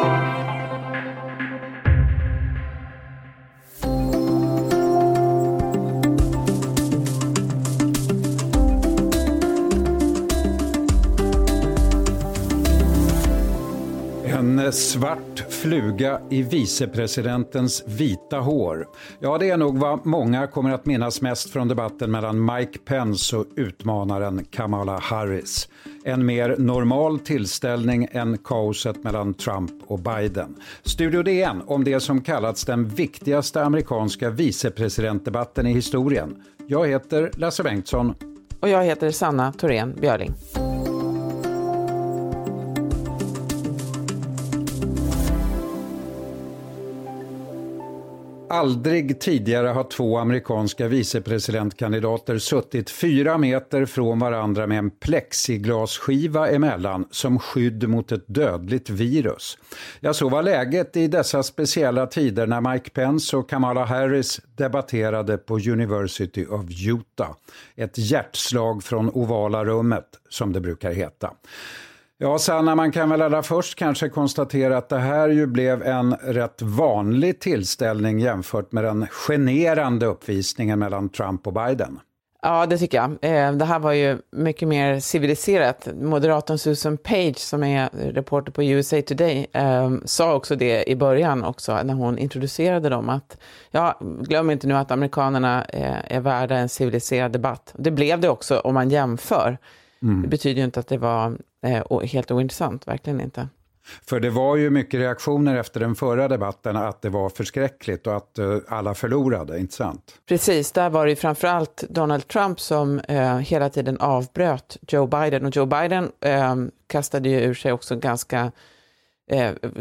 En svart fluga i vicepresidentens vita hår. Ja, det är nog vad många kommer att minnas mest från debatten mellan Mike Pence och utmanaren Kamala Harris. En mer normal tillställning än kaoset mellan Trump och Biden. Studio DN om det som kallats den viktigaste amerikanska vicepresidentdebatten i historien. Jag heter Lasse Bengtsson. Och jag heter Sanna Thorén Björling. Aldrig tidigare har två amerikanska vicepresidentkandidater suttit fyra meter från varandra med en plexiglasskiva emellan som skydd mot ett dödligt virus. Ja, så var läget i dessa speciella tider när Mike Pence och Kamala Harris debatterade på University of Utah. Ett hjärtslag från ovala rummet, som det brukar heta. Ja, Sanna, man kan väl allra först kanske konstatera att det här ju blev en rätt vanlig tillställning jämfört med den generande uppvisningen mellan Trump och Biden. Ja, det tycker jag. Eh, det här var ju mycket mer civiliserat. Moderatorn Susan Page, som är reporter på USA Today, eh, sa också det i början också, när hon introducerade dem, att ja, glöm inte nu att amerikanerna eh, är värda en civiliserad debatt. Det blev det också om man jämför. Mm. Det betyder ju inte att det var eh, helt ointressant, verkligen inte. För det var ju mycket reaktioner efter den förra debatten att det var förskräckligt och att uh, alla förlorade, inte sant? Precis, där var det ju framförallt Donald Trump som uh, hela tiden avbröt Joe Biden och Joe Biden uh, kastade ju ur sig också ganska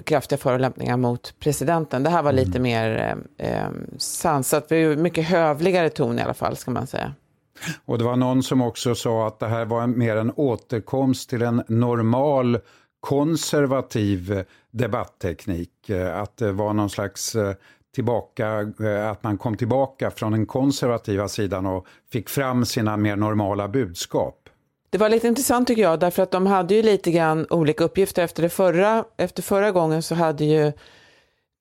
kraftiga förolämpningar mot presidenten. Det här var mm. lite mer eh, sansat, mycket hövligare ton i alla fall ska man säga. Och det var någon som också sa att det här var mer en återkomst till en normal konservativ debattteknik. Att det var någon slags eh, tillbaka, eh, att man kom tillbaka från den konservativa sidan och fick fram sina mer normala budskap. Det var lite intressant tycker jag, därför att de hade ju lite grann olika uppgifter. Efter, det förra, efter förra gången så hade ju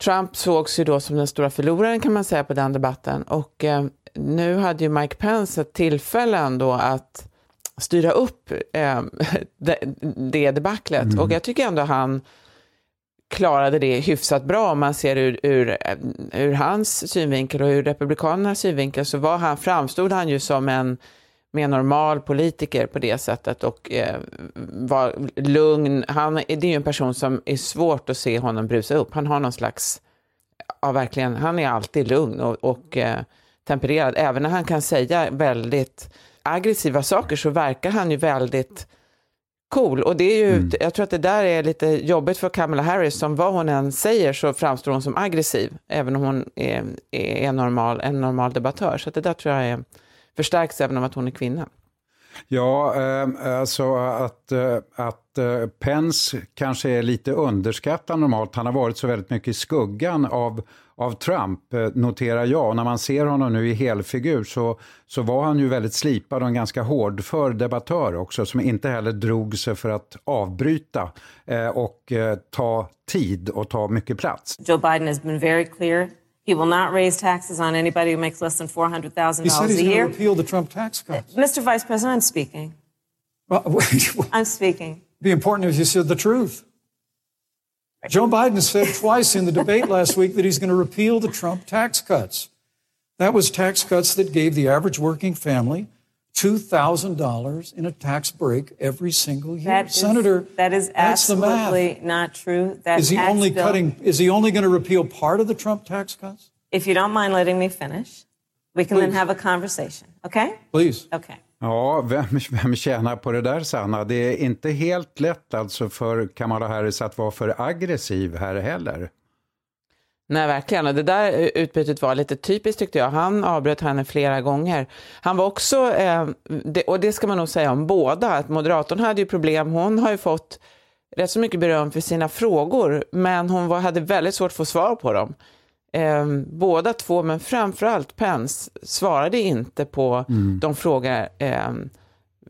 Trump sågs ju då som den stora förloraren kan man säga på den debatten. Och eh, nu hade ju Mike Pence ett tillfälle ändå att styra upp eh, det, det debaclet. Mm. Och jag tycker ändå han klarade det hyfsat bra om man ser ur, ur, ur hans synvinkel och ur republikanernas synvinkel så var han, framstod han ju som en mer normal politiker på det sättet och eh, var lugn. Han, det är ju en person som är svårt att se honom brusa upp. Han har någon slags, ja verkligen, han är alltid lugn och, och eh, tempererad. Även när han kan säga väldigt aggressiva saker så verkar han ju väldigt cool. Och det är ju, mm. jag tror att det där är lite jobbigt för Kamala Harris, som vad hon än säger så framstår hon som aggressiv, även om hon är, är normal, en normal debattör. Så det där tror jag är, förstärks även om att hon är kvinna. Ja, eh, alltså att, eh, att eh, Pence kanske är lite underskattad normalt. Han har varit så väldigt mycket i skuggan av, av Trump, eh, noterar jag. Och när man ser honom nu i helfigur så, så var han ju väldigt slipad och en ganska hårdför debattör också, som inte heller drog sig för att avbryta eh, och eh, ta tid och ta mycket plats. Joe Biden has been very clear He will not raise taxes on anybody who makes less than four hundred thousand dollars a year. repeal the Trump tax cuts. Mr. Vice President, I'm speaking. Well, I'm speaking. Be important if you said the truth. Joe Biden said twice in the debate last week that he's going to repeal the Trump tax cuts. That was tax cuts that gave the average working family $2,000 in a tax break every single year. That Senator, is, that is absolutely not true. That is he only bill, cutting is he only going to repeal part of the Trump tax cuts? If you don't mind letting me finish, we can Please. then have a conversation. Okay? Please. Okay. Ja, vem, vem tjänar på det där Sanna? Det är inte helt lätt alltså för Kamala Harris att vara för aggressiv här heller. Nej, verkligen. Och det där utbytet var lite typiskt tyckte jag. Han avbröt henne flera gånger. Han var också, eh, det, och det ska man nog säga om båda, att moderatorn hade ju problem. Hon har ju fått rätt så mycket beröm för sina frågor, men hon var, hade väldigt svårt att få svar på dem. Eh, båda två, men framförallt Pence, svarade inte på mm. de frågor eh,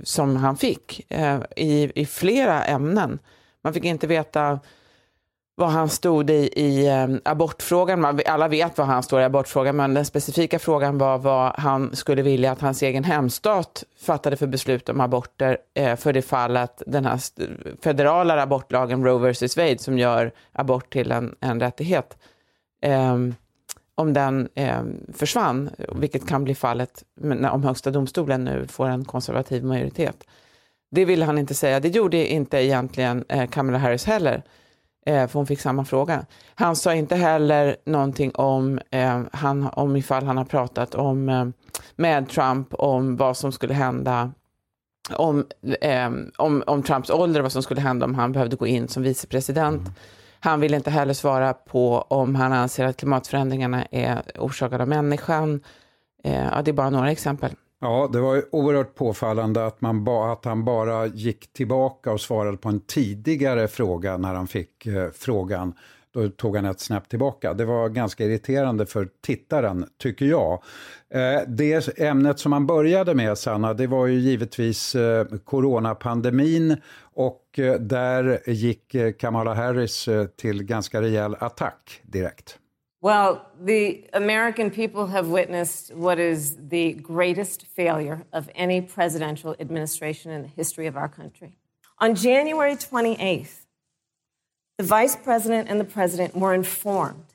som han fick eh, i, i flera ämnen. Man fick inte veta vad han stod i, i um, abortfrågan. Alla vet vad han står i abortfrågan, men den specifika frågan var vad han skulle vilja att hans egen hemstat fattade för beslut om aborter eh, för det fall att den här federala abortlagen Roe vs Wade, som gör abort till en, en rättighet, Ehm, om den eh, försvann, vilket kan bli fallet om högsta domstolen nu får en konservativ majoritet. Det ville han inte säga. Det gjorde inte egentligen eh, Kamala Harris heller. Eh, för hon fick samma fråga. Han sa inte heller någonting om, eh, han, om ifall han har pratat om, eh, med Trump om vad som skulle hända om, eh, om, om Trumps ålder, vad som skulle hända om han behövde gå in som vicepresident. Han vill inte heller svara på om han anser att klimatförändringarna är orsakade av människan. Eh, ja, det är bara några exempel. Ja, det var oerhört påfallande att, man ba, att han bara gick tillbaka och svarade på en tidigare fråga när han fick eh, frågan. Då tog han ett snäpp tillbaka. Det var ganska irriterande för tittaren, tycker jag. Eh, det ämnet som han började med, Sanna, det var ju givetvis eh, coronapandemin och eh, där gick eh, Kamala Harris eh, till ganska rejäl attack direkt. Well, the American people have witnessed what is the greatest failure of any presidential administration in the history of our country. On January 28th, the vice president and the president were informed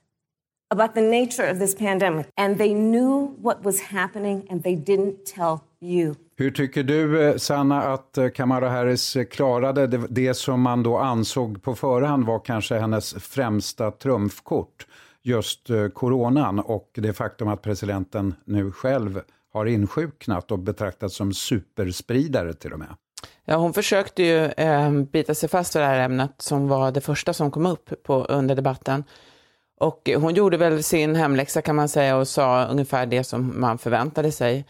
about the nature of this pandemic, and they knew what was happening, and they didn't tell you. Hur tycker du, eh, Sanna, att eh, Kamara Harris eh, klarade det, det som man då ansåg på förhand var kanske hennes främsta trumfkort? just coronan och det faktum att presidenten nu själv har insjuknat och betraktats som superspridare till och med. Ja, hon försökte ju eh, bita sig fast vid det här ämnet som var det första som kom upp på, under debatten. Och hon gjorde väl sin hemläxa kan man säga och sa ungefär det som man förväntade sig.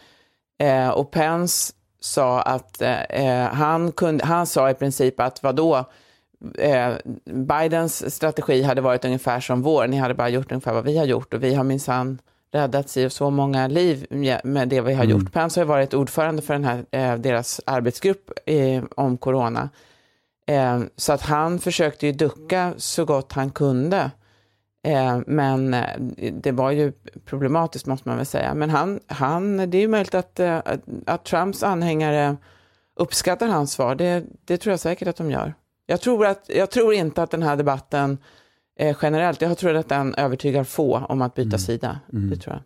Eh, och Pence sa att eh, eh han, kunde, han sa i princip att vadå, eh, Bidens strategi hade varit ungefär som vår. Ni hade bara gjort ungefär vad vi har gjort och vi har minsann räddat sig så många liv med det vi har mm. gjort. Pence har varit ordförande för den här, eh, deras arbetsgrupp eh, om corona. Eh, så att han försökte ju ducka så gott han kunde. Eh, men eh, det var ju problematiskt måste man väl säga. Men han, han, det är ju möjligt att, eh, att Trumps anhängare uppskattar hans svar. Det, det tror jag säkert att de gör. Jag tror, att, jag tror inte att den här debatten generellt, jag tror att den övertygar få om att byta mm. sida. Mm. Det tror jag.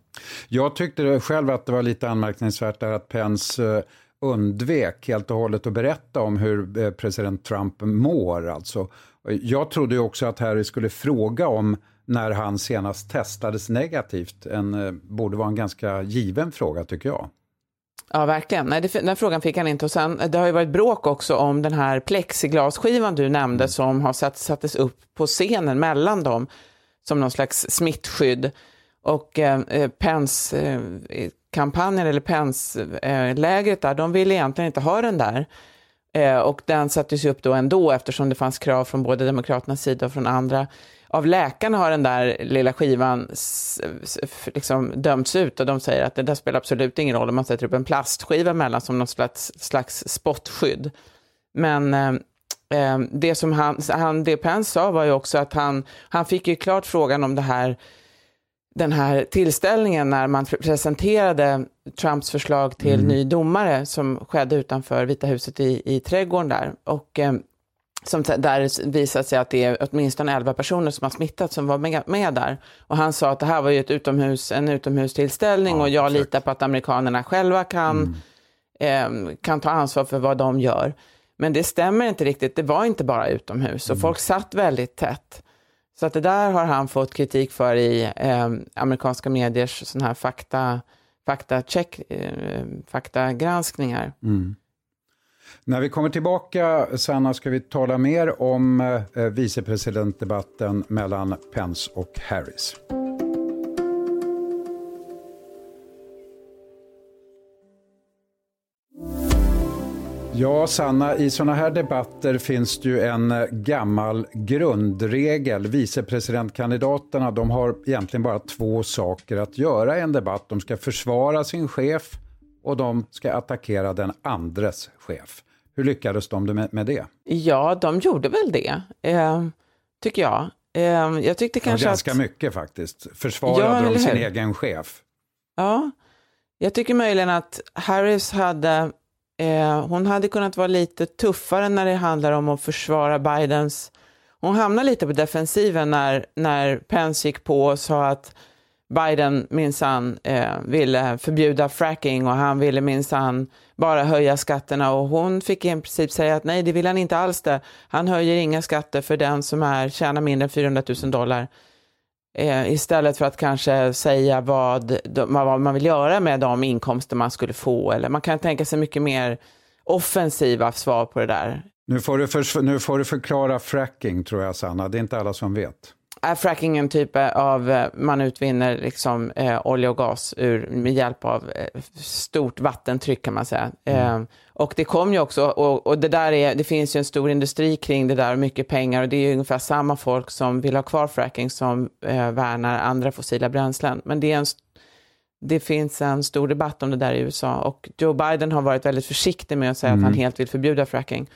jag tyckte själv att det var lite anmärkningsvärt där att Pence undvek helt och hållet att berätta om hur president Trump mår. Alltså. Jag trodde också att Harry skulle fråga om när han senast testades negativt. En, eh, borde vara en ganska given fråga tycker jag. Ja, verkligen. Nej, det, den frågan fick han inte. Och sen, det har ju varit bråk också om den här plexiglasskivan du nämnde mm. som har satt, sattes upp på scenen mellan dem som någon slags smittskydd. Och eh, eh Pence eh, kampanjen eller Pence-lägret eh, där, de ville egentligen inte ha den där. Eh, och den sattes ju upp då ändå eftersom det fanns krav från både Demokraternas sida och från andra av läkarna har den där lilla skivan liksom dömts ut och de säger att det där spelar absolut ingen roll om man sätter upp en plastskiva mellan som något slags, slags spottskydd. Men eh, eh, det som han, han, det Pence sa var ju också att han, han fick ju klart frågan om det här, den här tillställningen när man presenterade Trumps förslag till mm. ny domare som skedde utanför Vita huset i, i trädgården där. Och eh, som där visat sig att det är åtminstone 11 personer som har smittats som var med, med, där. Och han sa att det här var ju ett utomhus, en utomhustillställning ja, och jag exakt. litar på att amerikanerna själva kan, mm. eh, kan ta ansvar för vad de gör. Men det stämmer inte riktigt, det var inte bara utomhus och mm. folk satt väldigt tätt. Så att det där har han fått kritik för i eh, amerikanska mediers sån här fakta, fakta check, eh, faktagranskningar. Mm. När vi kommer tillbaka, Sanna, ska vi tala mer om eh, vicepresidentdebatten mellan Pence och Harris. Ja, Sanna, i sådana här debatter finns det ju en eh, gammal grundregel. Vicepresidentkandidaterna de har egentligen bara två saker att göra i en debatt. De ska försvara sin chef och de ska attackera den andres chef. Hur lyckades de med, det? Ja, de gjorde väl det, eh, tycker jag. Eh, jag tyckte kanske ja, ganska att... mycket faktiskt. Försvarade ja, de sin egen chef. Ja, jag tycker möjligen att Harris hade, eh, hon hade kunnat vara lite tuffare när det handlar om att försvara Bidens, hon hamnade lite på defensiven när, när Pence gick på och sa att Biden minsann eh, ville förbjuda fracking och han ville minsann bara höja skatterna och hon fick i princip säga att nej, det vill han inte alls det. Han höjer inga skatter för den som är, tjänar mindre än 400 000 dollar. Eh, istället för att kanske säga vad, vad man vill göra med de inkomster man skulle få. Eller man kan tänka sig mycket mer offensiva svar på det där. Nu får du, för, nu får du förklara fracking tror jag Sanna, det är inte alla som vet. Är fracking en typ av, eh, man utvinner liksom eh, olja och gas ur, med hjälp av eh, stort vattentryck kan man säga. Mm. Eh, och det kom ju också, och, och, det där är, det finns ju en stor industri kring det där och mycket pengar och det är ju ungefär samma folk som vill ha kvar fracking som eh, värnar andra fossila bränslen. Men det, är en, det finns en stor debatt om det där i USA och Joe Biden har varit väldigt försiktig med att säga mm. att han helt vill förbjuda fracking.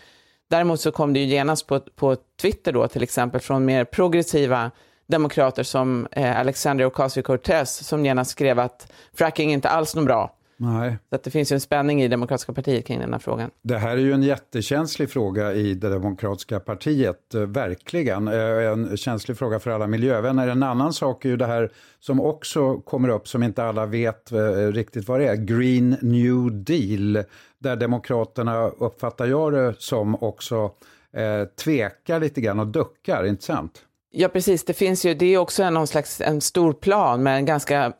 Däremot så kom det ju genast på, på Twitter då till exempel från mer progressiva demokrater som eh, Alexander Ocasio-Cortez som genast skrev att fracking är inte alls något bra. Nej. Så att det finns ju en spänning i Demokratiska partiet kring den här frågan. Det här är ju en jättekänslig fråga i det Demokratiska partiet, eh, verkligen. Eh, en känslig fråga för alla miljövänner. En annan sak är ju det här som också kommer upp, som inte alla vet eh, riktigt vad det är, Green New Deal, där Demokraterna, uppfattar jag det som, också eh, tvekar lite grann och duckar, inte sant? Ja, precis. Det finns ju, det är också någon slags en stor plan med en ganska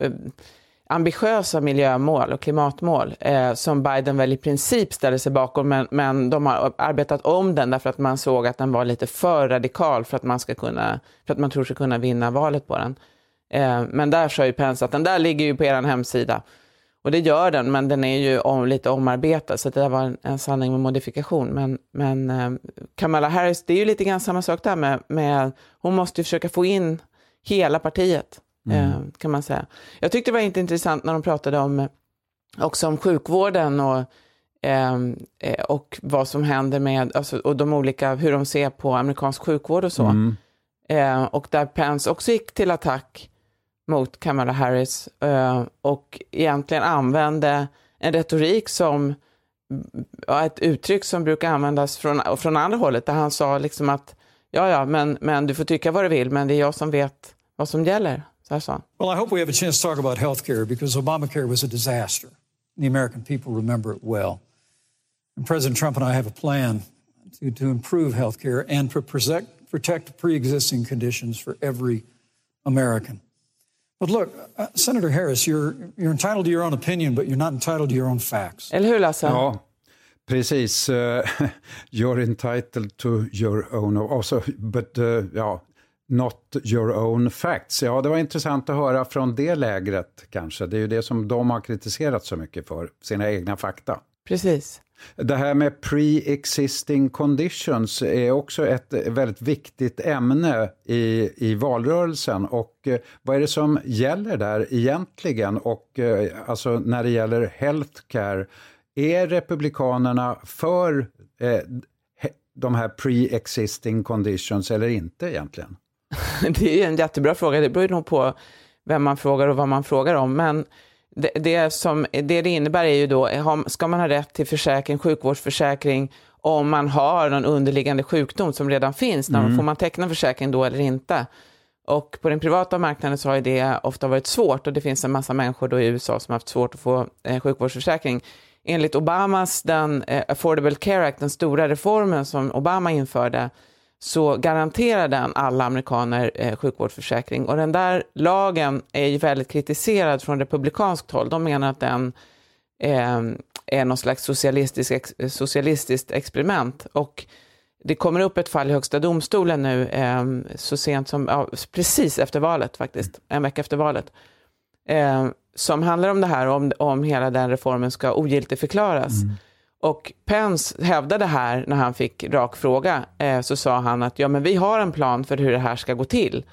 ambitiösa miljömål och klimatmål eh, som Biden väl i princip ställer sig bakom, men, men de har arbetat om den därför att man såg att den var lite för radikal för att man, ska kunna, för att man tror sig kunna vinna valet på den. Eh, men där sa ju Pence att den där ligger ju på er hemsida. Och det gör den, men den är ju om, lite omarbetad, så det där var en, en sanning med modifikation. Men, men eh, Kamala Harris, det är ju lite grann samma sak där med, med hon måste ju försöka få in hela partiet. Mm. Eh, kan man säga. Jag tyckte det var inte intressant när de pratade om, också om sjukvården och, ehm, eh, och vad som händer med, alltså, och de olika, hur de ser på amerikansk sjukvård och så. Mm. Eh, och där Pence också gick till attack mot Kamala Harris eh, och egentligen använde en retorik som, ett uttryck som brukar användas från, från andra hållet, där han sa liksom att ja, ja, men, men du får tycka vad du vill, men det är jag som vet vad som gäller. Well, I hope we have a chance to talk about health care because Obamacare was a disaster. The American people remember it well. And President Trump and I have a plan to, to improve health care and to protect, protect pre existing conditions for every American. But look, uh, Senator Harris, you're, you're entitled to your own opinion, but you're not entitled to your own facts. Eller hur, Lasse? Ja, precis. Uh, you're entitled to your own... Also, but, uh, ja, Not your own facts. Ja, det var intressant att höra från det lägret kanske. Det är ju det som de har kritiserat så mycket för, sina egna fakta. Precis. Det här med pre-existing conditions är också ett väldigt viktigt ämne i, i valrörelsen. Och eh, vad är det som gäller där egentligen? Och eh, alltså när det gäller healthcare, är Republikanerna för eh, de här pre-existing conditions eller inte egentligen? det är en jättebra fråga. Det beror nog på vem man frågar och vad man frågar om. Men det, det, som, det det innebär är ju då, ska man ha rätt till försäkring, sjukvårdsförsäkring, om man har någon underliggande sjukdom som redan finns, mm. får man teckna försäkring då eller inte? Och på den privata marknaden så har det ofta varit svårt och det finns en massa människor då i USA som har haft svårt att få eh, sjukvårdsförsäkring. Enligt Obamas, den eh, Affordable Care Act, den stora reformen som Obama införde, så garanterar den alla amerikaner eh, sjukvårdsförsäkring. Och den där lagen är ju väldigt kritiserad från republikanskt håll. De menar att den eh, är någon slags socialistisk, ex, socialistiskt experiment. Och det kommer upp ett fall i Högsta domstolen nu, eh, så sent som, ja, precis efter valet faktiskt, en vecka efter valet, eh, som handlar om det här, om, om hela den reformen ska ogiltigförklaras. Mm. Och Pence hävdade här, när han fick rak fråga, eh, så sa han att ja, men vi har en plan för hur det här ska gå till.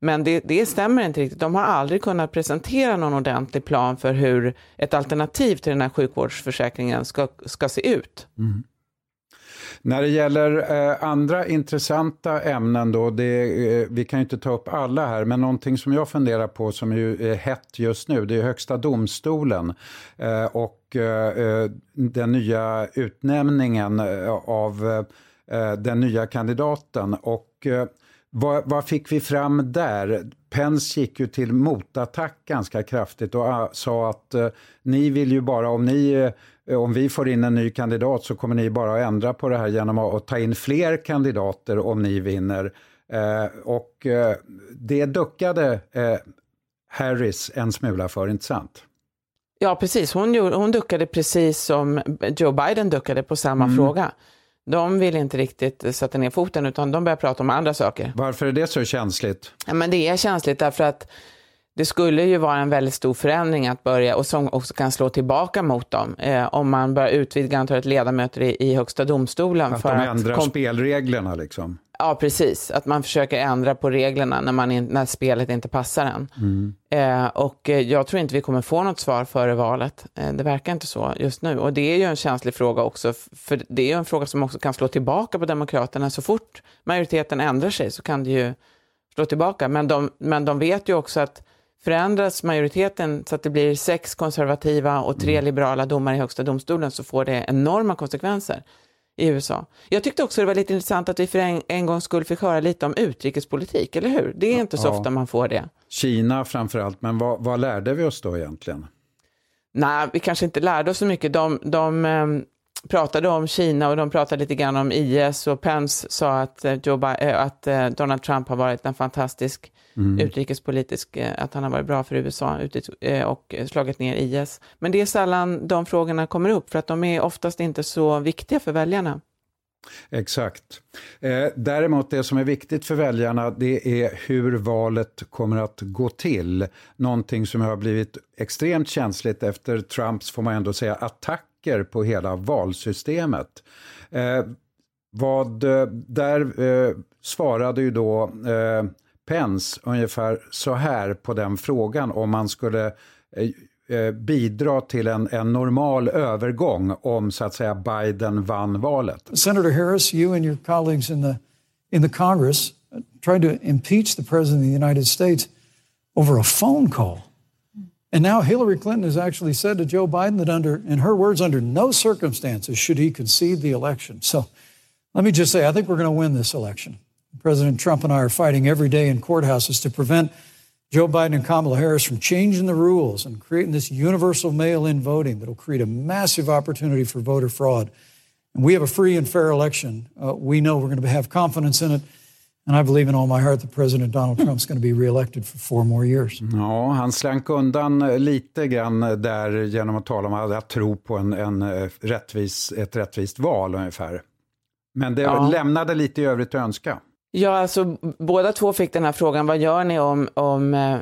Men det, det stämmer inte riktigt. De har aldrig kunnat presentera någon ordentlig plan för hur ett alternativ till den här sjukvårdsförsäkringen ska, ska se ut. Mm. När det gäller eh, andra intressanta ämnen då, det, eh, vi kan ju inte ta upp alla här, men någonting som jag funderar på som ju är hett just nu, det är Högsta domstolen eh, och eh, eh den nya utnämningen eh, av eh, eh, den nya kandidaten. Och vad, vad, fick vi fram där? Pence gick ju till motattack ganska kraftigt och uh, sa att uh, ni vill ju bara, om, ni, uh, om vi får in en ny kandidat så kommer ni bara att ändra på det här genom att, att ta in fler kandidater om ni vinner. och det duckade Harris en smula för, inte sant? Ja, precis. Hon, hon duckade precis som Joe Biden duckade på samma mm. fråga. De vill inte riktigt sätta ner foten utan de börjar prata om andra saker. Varför är det så känsligt? Ja, men det är känsligt därför att det skulle ju vara en väldigt stor förändring att börja och som också kan slå tillbaka mot dem eh, om man börjar utvidga antalet ledamöter i, i Högsta domstolen. Att för de ändrar att spelreglerna liksom? Ja, precis. Att man försöker ändra på reglerna när, man in, när spelet inte passar en. Mm. Eh, och eh, jag tror inte vi kommer få något svar före valet. Eh, det verkar inte så just nu. Och det är ju en känslig fråga också, för det är ju en fråga som också kan slå tillbaka på Demokraterna. Så fort majoriteten ändrar sig så kan det ju slå tillbaka. Men de, men de vet ju också att förändras majoriteten så att det blir sex konservativa och tre mm. liberala domare i Högsta domstolen så får det enorma konsekvenser i USA. Jag tyckte också det var lite intressant att vi för en, en gång skulle fick höra lite om utrikespolitik, eller hur? Det är inte så ja. ofta man får det. Kina framför allt, men vad, vad, lärde vi oss då egentligen? Nej, vi kanske inte lärde oss så mycket. De, de um, pratade om Kina och de pratade lite grann om IS och Pence sa att, uh, Joe Biden, uh, att uh, Donald Trump har varit en fantastisk mm. utrikespolitisk, eh, att han har varit bra för USA eh, och slagit ner IS. Men det är sällan de frågorna kommer upp för att de är oftast inte så viktiga för väljarna. Exakt. Eh, däremot det som är viktigt för väljarna det är hur valet kommer att gå till. Någonting som har blivit extremt känsligt efter Trumps, får man ändå säga, attacker på hela valsystemet. Eh, vad, eh, där eh, svarade ju då eh, Pence ungefär så här på den frågan om man skulle eh, eh, bidra till en, en normal övergång om så att säga Biden vann valet. Senator Harris, you and your colleagues in the in the Congress tried to impeach the president of the United States over a phone call. And now Hillary Clinton has actually said to Joe Biden that under in her words under no circumstances should he concede the election. So let me just say I think we're going to win this election. President Trump and I are fighting every day in courthouses to prevent Joe Biden and Kamala Harris from changing the rules and creating this universal mail in voting that will create a massive opportunity for voter fraud. And we have a free and fair election. Uh, we know we're going to have confidence in it. And I believe in all my heart that President Donald Trump's going to be reelected for four more years. Ja, han slank undan lite grann där genom att tala om att tro på en, en eh, rättvis, ett rättvist val ungefär. Men det ja. lämnade lite i övrigt att önska. Ja, alltså båda två fick den här frågan, vad gör ni om, om, eh,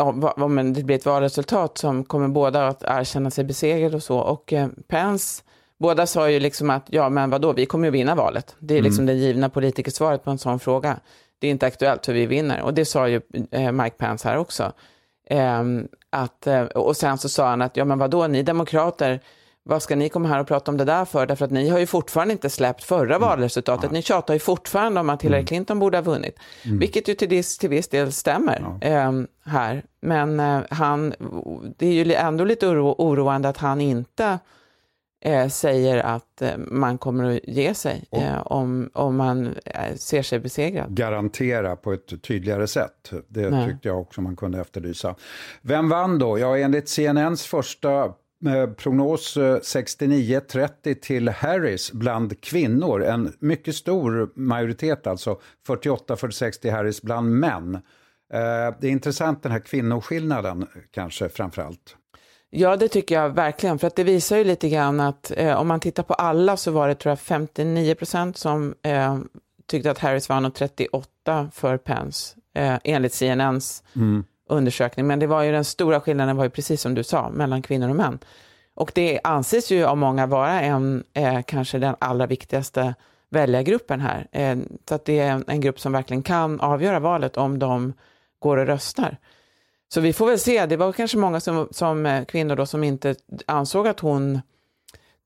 om, om det blir ett valresultat som kommer båda att erkänna sig besegrade och så. Och eh, Pence, båda sa ju liksom att, ja men vadå, vi kommer ju vinna valet. Det är liksom mm. det givna politikersvaret på en sån fråga. Det är inte aktuellt för vi vinner. Och det sa ju eh, Mike Pence här också. Eh, att, och sen så sa han att, ja men vadå, ni demokrater, vad ska ni komma här och prata om det där för? Därför att ni har ju fortfarande inte släppt förra mm. valresultatet. Ni tjatar ju fortfarande om att Hillary mm. Clinton borde ha vunnit. Mm. Vilket ju till, viss, till viss del stämmer ja. eh, här. Men eh, han, det är ju ändå lite oro, oroande att han inte eh, säger att eh, man kommer att ge sig eh, om, om man eh, ser sig besegrad. Garantera på ett tydligare sätt. Det Nej. tyckte jag också man kunde efterlysa. Vem vann då? Ja, enligt CNNs första prognos 69-30 eh, till Harris bland kvinnor. En mycket stor majoritet alltså, 48-46 till Harris bland män. Det är intressant den här kvinnoskillnaden kanske framför allt. Ja, det tycker jag verkligen, för att det visar ju lite grann att eh, om man tittar på alla så var det tror jag 59 procent som eh, tyckte att Harris vann och 38 för Pence, eh, enligt CNNs mm undersökning, men det var ju den stora skillnaden var ju precis som du sa, mellan kvinnor och män. Och det anses ju av många vara en, eh, kanske den allra viktigaste väljargruppen här. Eh, så att det är en grupp som verkligen kan avgöra valet om de går och röstar. Så vi får väl se, det var kanske många som, som eh, kvinnor då som inte ansåg att hon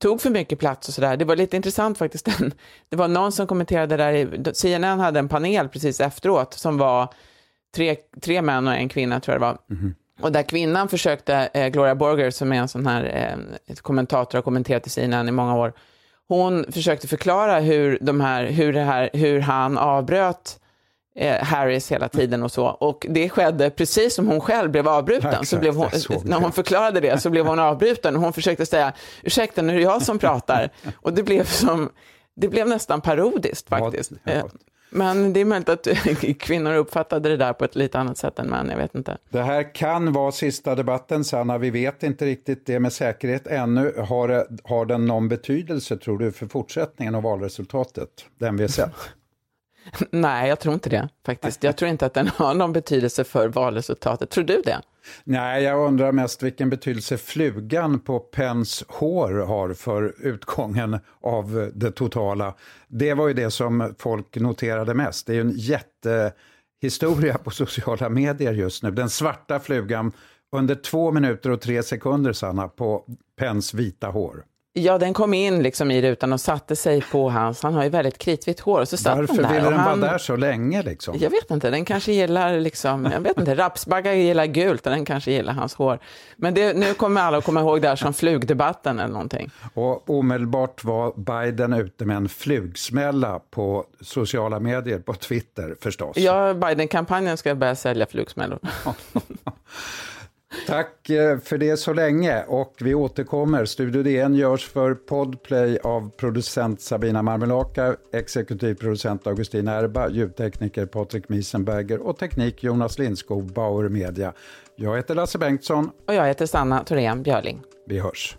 tog för mycket plats och sådär. Det var lite intressant faktiskt. Det var någon som kommenterade där, CNN hade en panel precis efteråt som var tre, tre män och en kvinna tror jag det var. Mm. Och där kvinnan försökte, eh, Gloria Borger som är en sån här eh, kommentator, har kommenterat i CNN i många år, hon försökte förklara hur, de här, hur, här, hur han avbröt Harris hela tiden och så. Och det skedde precis som hon själv blev avbruten. Så blev hon, när hon förklarade det så blev hon avbruten. Hon försökte säga, ursäkta nu är det jag som pratar. Och det blev, som, det blev nästan parodiskt faktiskt. Ja. Men det är möjligt att kvinnor uppfattade det där på ett lite annat sätt än män, jag vet inte. Det här kan vara sista debatten, Sanna. Vi vet inte riktigt det med säkerhet ännu. Har, har den någon betydelse, tror du, för fortsättningen av valresultatet, den vi har sett? Nej, jag tror inte det faktiskt. Jag tror inte att den har någon betydelse för valresultatet. Tror du det? Nej, jag undrar mest vilken betydelse flugan på Pens hår har för utgången av det totala. Det var ju det som folk noterade mest. Det är ju en jättehistoria på sociala medier just nu. Den svarta flugan under två minuter och tre sekunder, Sanna, på Pens vita hår. Ja, den kom in liksom i rutan och satte sig på hans, han har ju väldigt kritvitt hår. Så satt Varför ville den han, vara där så länge? Liksom? Jag vet inte, den kanske gillar, liksom, jag vet inte, rapsbaggar gillar gult och den kanske gillar hans hår. Men det, nu kommer alla att komma ihåg det här som flugdebatten eller någonting. Och omedelbart var Biden ute med en flugsmälla på sociala medier, på Twitter förstås. Ja, Biden-kampanjen ska börja sälja flugsmällor. Tack eh, för det så länge och vi återkommer. Studio DN görs för Podplay av producent Sabina Marmelaka, exekutiv producent Augustin Erba, ljudtekniker Patrik Miesenberger och teknik Jonas Lindskog, Bauer Media. Jag heter Lasse Bengtsson. Och jag heter Sanna Thorén Björling. Vi hörs.